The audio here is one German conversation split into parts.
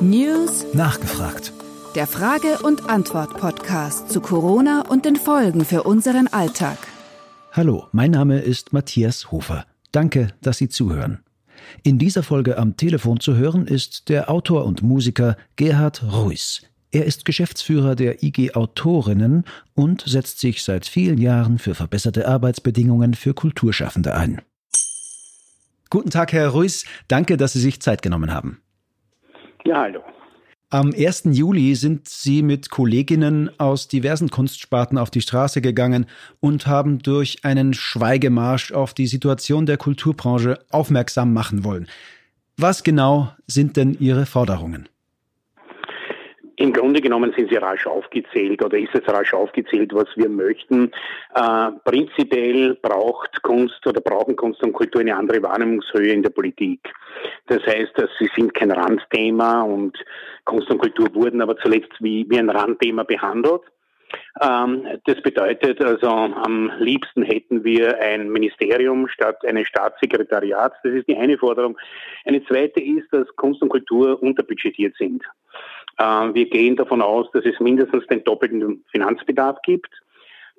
News Nachgefragt. Der Frage- und Antwort-Podcast zu Corona und den Folgen für unseren Alltag. Hallo, mein Name ist Matthias Hofer. Danke, dass Sie zuhören. In dieser Folge am Telefon zu hören ist der Autor und Musiker Gerhard Ruiz. Er ist Geschäftsführer der IG Autorinnen und setzt sich seit vielen Jahren für verbesserte Arbeitsbedingungen für Kulturschaffende ein. Guten Tag, Herr Ruiz. Danke, dass Sie sich Zeit genommen haben. Ja, hallo. Am 1. Juli sind Sie mit Kolleginnen aus diversen Kunstsparten auf die Straße gegangen und haben durch einen Schweigemarsch auf die Situation der Kulturbranche aufmerksam machen wollen. Was genau sind denn Ihre Forderungen? Im Grunde genommen sind sie rasch aufgezählt oder ist es rasch aufgezählt, was wir möchten. Äh, prinzipiell braucht Kunst oder brauchen Kunst und Kultur eine andere Wahrnehmungshöhe in der Politik. Das heißt, dass sie sind kein Randthema und Kunst und Kultur wurden aber zuletzt wie, wie ein Randthema behandelt. Ähm, das bedeutet also, am liebsten hätten wir ein Ministerium statt eines Staatssekretariats. Das ist die eine Forderung. Eine zweite ist, dass Kunst und Kultur unterbudgetiert sind. Äh, wir gehen davon aus, dass es mindestens den doppelten Finanzbedarf gibt.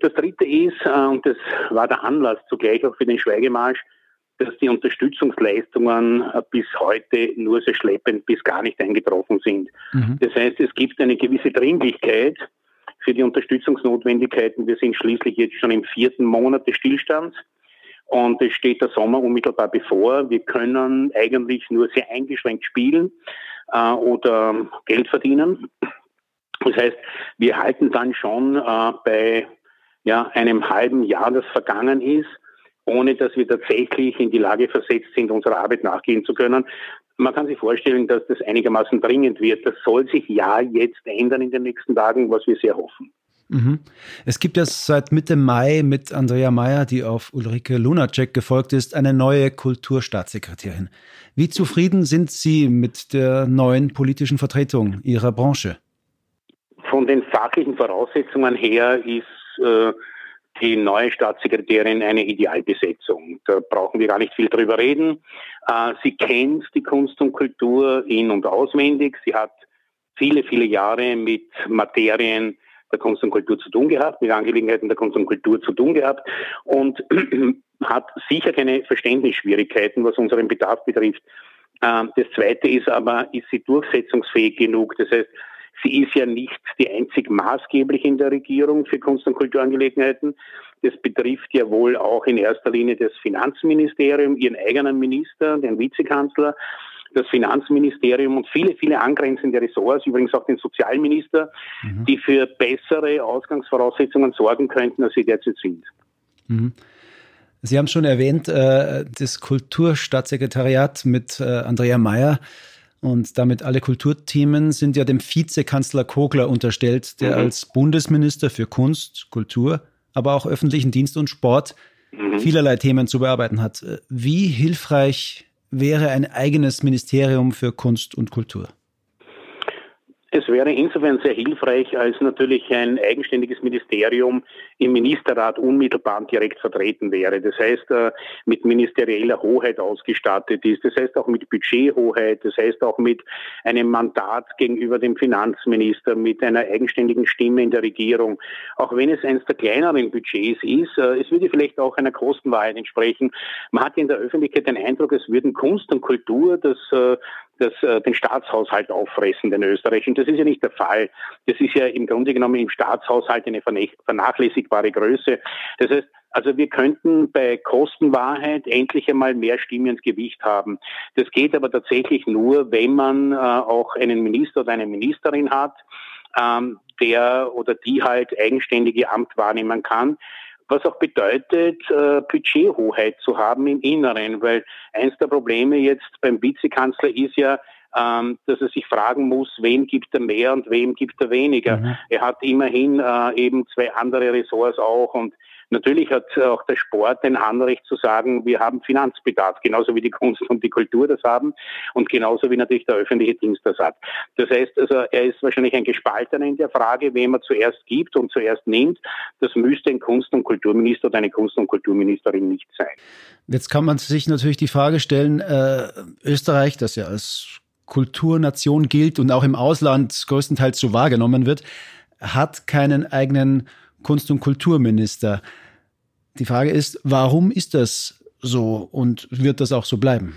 Das Dritte ist, äh, und das war der Anlass zugleich auch für den Schweigemarsch, dass die Unterstützungsleistungen äh, bis heute nur sehr schleppend bis gar nicht eingetroffen sind. Mhm. Das heißt, es gibt eine gewisse Dringlichkeit für die Unterstützungsnotwendigkeiten. Wir sind schließlich jetzt schon im vierten Monat des Stillstands und es steht der Sommer unmittelbar bevor. Wir können eigentlich nur sehr eingeschränkt spielen äh, oder Geld verdienen. Das heißt, wir halten dann schon äh, bei ja, einem halben Jahr, das vergangen ist, ohne dass wir tatsächlich in die Lage versetzt sind, unserer Arbeit nachgehen zu können. Man kann sich vorstellen, dass das einigermaßen dringend wird. Das soll sich ja jetzt ändern in den nächsten Tagen, was wir sehr hoffen. Mhm. Es gibt ja seit Mitte Mai mit Andrea Mayer, die auf Ulrike Lunacek gefolgt ist, eine neue Kulturstaatssekretärin. Wie zufrieden sind Sie mit der neuen politischen Vertretung Ihrer Branche? Von den fachlichen Voraussetzungen her ist äh, die neue Staatssekretärin eine Idealbesetzung. Da brauchen wir gar nicht viel drüber reden. Äh, sie kennt die Kunst und Kultur in- und auswendig. Sie hat viele, viele Jahre mit Materien der Kunst und Kultur zu tun gehabt, mit Angelegenheiten der Kunst und Kultur zu tun gehabt und hat sicher keine Verständnisschwierigkeiten, was unseren Bedarf betrifft. Ähm, das Zweite ist aber, ist sie durchsetzungsfähig genug? Das heißt, sie ist ja nicht die einzig maßgeblich in der Regierung für Kunst- und Kulturangelegenheiten. Das betrifft ja wohl auch in erster Linie das Finanzministerium, ihren eigenen Minister, den Vizekanzler das Finanzministerium und viele, viele angrenzende Ressorts, übrigens auch den Sozialminister, mhm. die für bessere Ausgangsvoraussetzungen sorgen könnten, als sie derzeit sind. Mhm. Sie haben schon erwähnt, äh, das Kulturstaatssekretariat mit äh, Andrea Mayer und damit alle Kulturthemen sind ja dem Vizekanzler Kogler unterstellt, der mhm. als Bundesminister für Kunst, Kultur, aber auch öffentlichen Dienst und Sport mhm. vielerlei Themen zu bearbeiten hat. Wie hilfreich wäre ein eigenes Ministerium für Kunst und Kultur? Es wäre insofern sehr hilfreich, als natürlich ein eigenständiges Ministerium im Ministerrat unmittelbar direkt vertreten wäre. Das heißt, äh, mit ministerieller Hoheit ausgestattet ist. Das heißt auch mit Budgethoheit. Das heißt auch mit einem Mandat gegenüber dem Finanzminister, mit einer eigenständigen Stimme in der Regierung. Auch wenn es eines der kleineren Budgets ist, äh, es würde vielleicht auch einer Kostenwahrheit entsprechen. Man hat in der Öffentlichkeit den Eindruck, es würden Kunst und Kultur das äh, das, äh, den Staatshaushalt auffressen, den österreichischen. Das ist ja nicht der Fall. Das ist ja im Grunde genommen im Staatshaushalt eine vernachlässigbare Größe. Das heißt, also wir könnten bei Kostenwahrheit endlich einmal mehr Stimmen ins Gewicht haben. Das geht aber tatsächlich nur, wenn man äh, auch einen Minister oder eine Ministerin hat, ähm, der oder die halt eigenständige Amt wahrnehmen kann was auch bedeutet, äh, Budgethoheit zu haben im Inneren, weil eins der Probleme jetzt beim Vizekanzler ist ja, ähm, dass er sich fragen muss, wem gibt er mehr und wem gibt er weniger. Mhm. Er hat immerhin äh, eben zwei andere Ressorts auch und Natürlich hat auch der Sport ein Anrecht zu sagen, wir haben Finanzbedarf, genauso wie die Kunst und die Kultur das haben und genauso wie natürlich der öffentliche Dienst das hat. Das heißt, also er ist wahrscheinlich ein Gespaltener in der Frage, wem er zuerst gibt und zuerst nimmt. Das müsste ein Kunst- und Kulturminister oder eine Kunst- und Kulturministerin nicht sein. Jetzt kann man sich natürlich die Frage stellen, äh, Österreich, das ja als Kulturnation gilt und auch im Ausland größtenteils so wahrgenommen wird, hat keinen eigenen Kunst- und Kulturminister. Die Frage ist, warum ist das so und wird das auch so bleiben?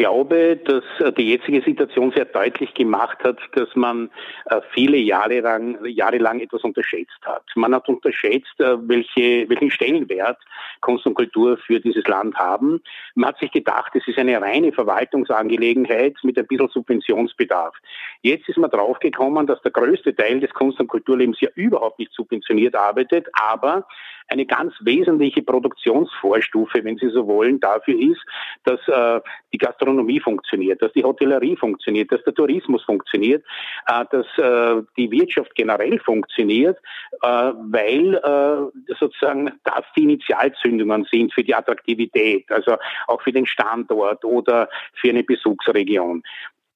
Ich glaube, dass äh, die jetzige Situation sehr deutlich gemacht hat, dass man äh, viele Jahre lang, Jahre etwas unterschätzt hat. Man hat unterschätzt, äh, welche, welchen Stellenwert Kunst und Kultur für dieses Land haben. Man hat sich gedacht, es ist eine reine Verwaltungsangelegenheit mit ein bisschen Subventionsbedarf. Jetzt ist man draufgekommen, dass der größte Teil des Kunst- und Kulturlebens ja überhaupt nicht subventioniert arbeitet, aber eine ganz wesentliche Produktionsvorstufe, wenn Sie so wollen, dafür ist, dass äh, die Gastronomie funktioniert, dass die Hotellerie funktioniert, dass der Tourismus funktioniert, äh, dass äh, die Wirtschaft generell funktioniert, äh, weil äh, sozusagen das die Initialzündungen sind für die Attraktivität, also auch für den Standort oder für eine Besuchsregion.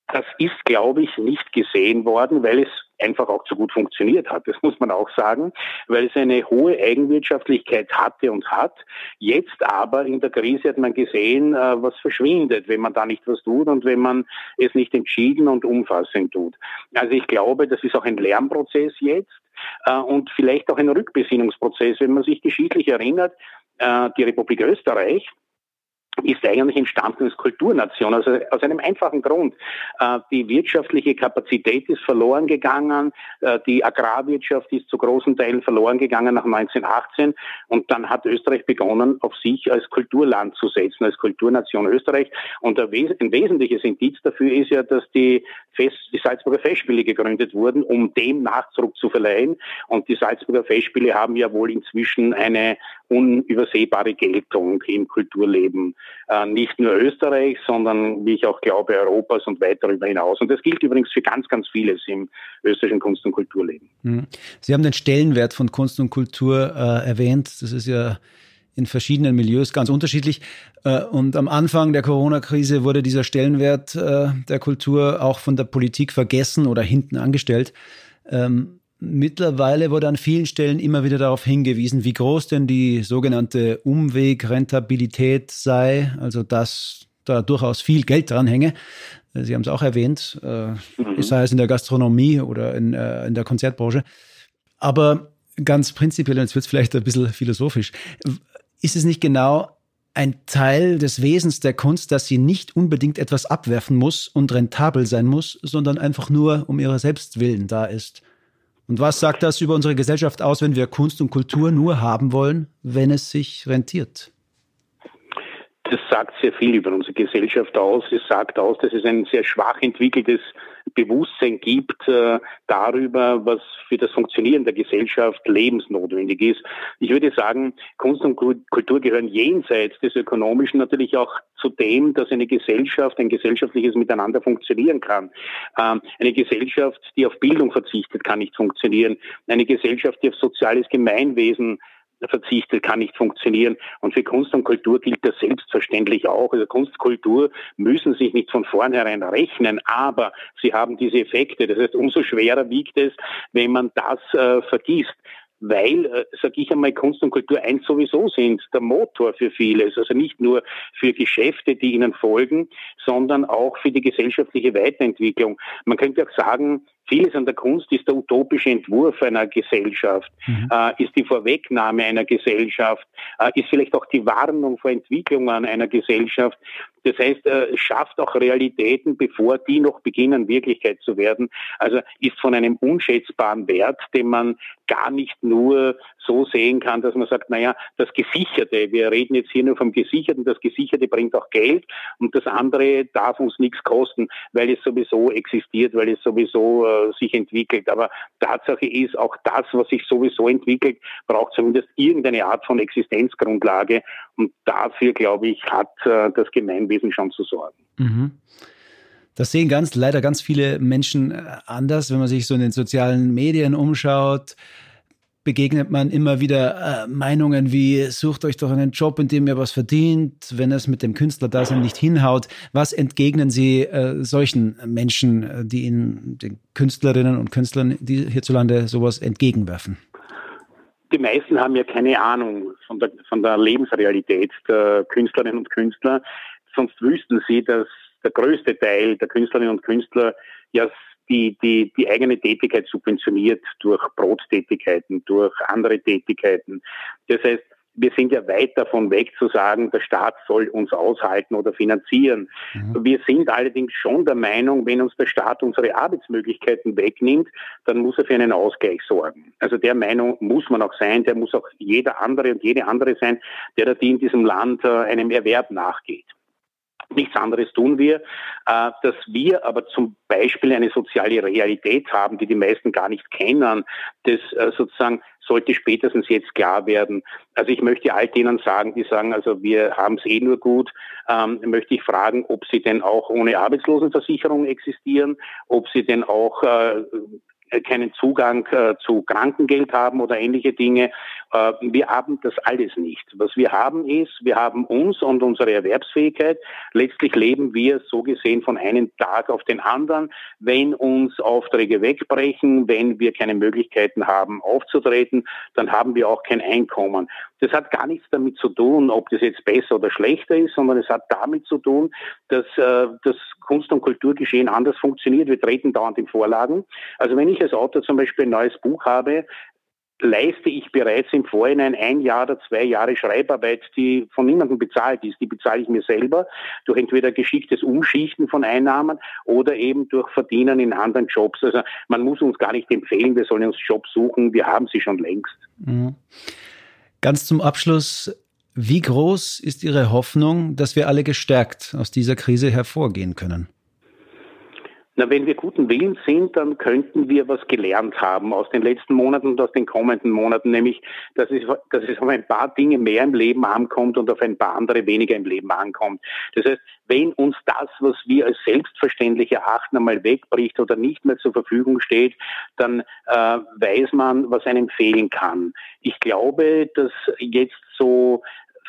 Das ist, glaube ich, nicht gesehen worden, weil es einfach auch zu gut funktioniert hat. Das muss man auch sagen, weil es eine hohe Eigenwirtschaftlichkeit hatte und hat. Jetzt aber in der Krise hat man gesehen, äh, was verschwindet, wenn man da nicht was tut und wenn man es nicht entschieden und umfassend tut. Also ich glaube, das ist auch ein Lernprozess jetzt äh, und vielleicht auch ein Rückbesinnungsprozess, wenn man sich geschichtlich erinnert. Äh, die Republik Österreich ist eigentlich entstanden als Kulturnation, also aus einem einfachen Grund. Äh, die wirtschaftliche Kapazität ist verloren gegangen, äh, die Agrarwirtschaft ist zu großen Teilen verloren gegangen nach 1918 und dann hat Österreich begonnen, auf sich als Kulturland zu setzen, als Kulturnation Österreich. Und ein wesentliches Indiz dafür ist ja, dass die, Fest, die Salzburger Festspiele gegründet wurden, um dem Nachdruck zu verleihen. Und die Salzburger Festspiele haben ja wohl inzwischen eine unübersehbare Geltung im Kulturleben äh, nicht nur Österreichs, sondern wie ich auch glaube Europas und weit darüber hinaus. Und das gilt übrigens für ganz, ganz vieles im österreichischen Kunst- und Kulturleben. Hm. Sie haben den Stellenwert von Kunst und Kultur äh, erwähnt. Das ist ja in verschiedenen Milieus ganz unterschiedlich. Äh, und am Anfang der Corona-Krise wurde dieser Stellenwert äh, der Kultur auch von der Politik vergessen oder hinten angestellt. Mittlerweile wurde an vielen Stellen immer wieder darauf hingewiesen, wie groß denn die sogenannte Umwegrentabilität sei, also dass da durchaus viel Geld dran hänge. Sie haben es auch erwähnt, äh, mhm. sei es in der Gastronomie oder in, äh, in der Konzertbranche. Aber ganz prinzipiell, und jetzt wird es vielleicht ein bisschen philosophisch, ist es nicht genau ein Teil des Wesens der Kunst, dass sie nicht unbedingt etwas abwerfen muss und rentabel sein muss, sondern einfach nur um ihrer selbst willen da ist? Und was sagt das über unsere Gesellschaft aus, wenn wir Kunst und Kultur nur haben wollen, wenn es sich rentiert? Das sagt sehr viel über unsere Gesellschaft aus. Es sagt aus, dass es ein sehr schwach entwickeltes Bewusstsein gibt äh, darüber, was für das Funktionieren der Gesellschaft lebensnotwendig ist. Ich würde sagen, Kunst und Kultur gehören jenseits des Ökonomischen natürlich auch zu dem, dass eine Gesellschaft, ein gesellschaftliches Miteinander funktionieren kann. Ähm, eine Gesellschaft, die auf Bildung verzichtet, kann nicht funktionieren. Eine Gesellschaft, die auf soziales Gemeinwesen verzichtet, kann nicht funktionieren. Und für Kunst und Kultur gilt das selbstverständlich auch. Also Kunst und Kultur müssen sich nicht von vornherein rechnen, aber sie haben diese Effekte. Das heißt, umso schwerer wiegt es, wenn man das äh, vergisst weil, äh, sage ich einmal, Kunst und Kultur eins sowieso sind, der Motor für vieles. Also nicht nur für Geschäfte, die ihnen folgen, sondern auch für die gesellschaftliche Weiterentwicklung. Man könnte auch sagen, Vieles an der Kunst ist der utopische Entwurf einer Gesellschaft, mhm. äh, ist die Vorwegnahme einer Gesellschaft, äh, ist vielleicht auch die Warnung vor Entwicklungen einer Gesellschaft. Das heißt, äh, es schafft auch Realitäten, bevor die noch beginnen, Wirklichkeit zu werden. Also ist von einem unschätzbaren Wert, den man gar nicht nur so sehen kann, dass man sagt, naja, das Gesicherte, wir reden jetzt hier nur vom Gesicherten, das Gesicherte bringt auch Geld und das andere darf uns nichts kosten, weil es sowieso existiert, weil es sowieso äh, sich entwickelt. Aber Tatsache ist, auch das, was sich sowieso entwickelt, braucht zumindest irgendeine Art von Existenzgrundlage und dafür, glaube ich, hat äh, das Gemeinwesen schon zu sorgen. Mhm. Das sehen ganz leider ganz viele Menschen äh, anders, wenn man sich so in den sozialen Medien umschaut begegnet man immer wieder äh, Meinungen wie, sucht euch doch einen Job, in dem ihr was verdient, wenn es mit dem Künstlerdasein nicht hinhaut. Was entgegnen Sie äh, solchen Menschen, äh, die Ihnen, den Künstlerinnen und Künstlern, die hierzulande sowas entgegenwerfen? Die meisten haben ja keine Ahnung von der, von der Lebensrealität der Künstlerinnen und Künstler. Sonst wüssten sie, dass der größte Teil der Künstlerinnen und Künstler ja die, die, die eigene Tätigkeit subventioniert durch Brottätigkeiten, durch andere Tätigkeiten. Das heißt, wir sind ja weit davon weg zu sagen, der Staat soll uns aushalten oder finanzieren. Mhm. Wir sind allerdings schon der Meinung, wenn uns der Staat unsere Arbeitsmöglichkeiten wegnimmt, dann muss er für einen Ausgleich sorgen. Also der Meinung muss man auch sein, der muss auch jeder andere und jede andere sein, der die in diesem Land äh, einem Erwerb nachgeht. Nichts anderes tun wir, äh, dass wir aber zum Beispiel eine soziale Realität haben, die die meisten gar nicht kennen, das äh, sozusagen sollte spätestens jetzt klar werden. Also ich möchte all denen sagen, die sagen, also wir haben es eh nur gut, ähm, möchte ich fragen, ob sie denn auch ohne Arbeitslosenversicherung existieren, ob sie denn auch äh, keinen Zugang äh, zu Krankengeld haben oder ähnliche Dinge. Äh, wir haben das alles nicht. Was wir haben ist, wir haben uns und unsere Erwerbsfähigkeit. Letztlich leben wir so gesehen von einem Tag auf den anderen. Wenn uns Aufträge wegbrechen, wenn wir keine Möglichkeiten haben aufzutreten, dann haben wir auch kein Einkommen. Das hat gar nichts damit zu tun, ob das jetzt besser oder schlechter ist, sondern es hat damit zu tun, dass äh, das Kunst- und Kulturgeschehen anders funktioniert. Wir treten dauernd in Vorlagen. Also wenn ich als Autor zum Beispiel ein neues Buch habe, leiste ich bereits im Vorhinein ein Jahr oder zwei Jahre Schreibarbeit, die von niemandem bezahlt ist. Die bezahle ich mir selber durch entweder geschicktes Umschichten von Einnahmen oder eben durch Verdienen in anderen Jobs. Also man muss uns gar nicht empfehlen, wir sollen uns Jobs suchen, wir haben sie schon längst. Mhm. Ganz zum Abschluss, wie groß ist Ihre Hoffnung, dass wir alle gestärkt aus dieser Krise hervorgehen können? Na, wenn wir guten Willens sind, dann könnten wir was gelernt haben aus den letzten Monaten und aus den kommenden Monaten, nämlich, dass es, dass es auf ein paar Dinge mehr im Leben ankommt und auf ein paar andere weniger im Leben ankommt. Das heißt, wenn uns das, was wir als selbstverständlich erachten, einmal wegbricht oder nicht mehr zur Verfügung steht, dann äh, weiß man, was einem fehlen kann. Ich glaube, dass jetzt so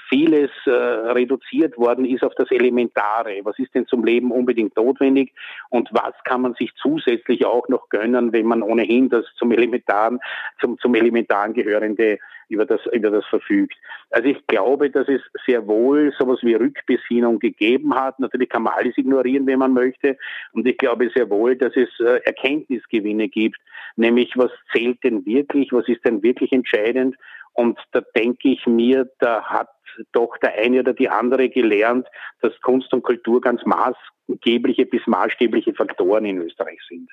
vieles äh, reduziert worden ist auf das Elementare. Was ist denn zum Leben unbedingt notwendig und was kann man sich zusätzlich auch noch gönnen, wenn man ohnehin das zum Elementaren, zum, zum Elementaren gehörende über das, über das verfügt. Also ich glaube, dass es sehr wohl sowas wie Rückbesinnung gegeben hat. Natürlich kann man alles ignorieren, wenn man möchte. Und ich glaube sehr wohl, dass es äh, Erkenntnisgewinne gibt, nämlich was zählt denn wirklich, was ist denn wirklich entscheidend und da denke ich mir, da hat doch der eine oder die andere gelernt, dass Kunst und Kultur ganz maßgebliche bis maßstäbliche Faktoren in Österreich sind.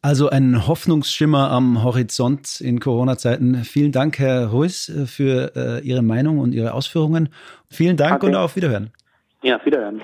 Also ein Hoffnungsschimmer am Horizont in Corona-Zeiten. Vielen Dank, Herr Ruiz, für äh, Ihre Meinung und Ihre Ausführungen. Vielen Dank okay. und auf Wiederhören. Ja, Wiederhören.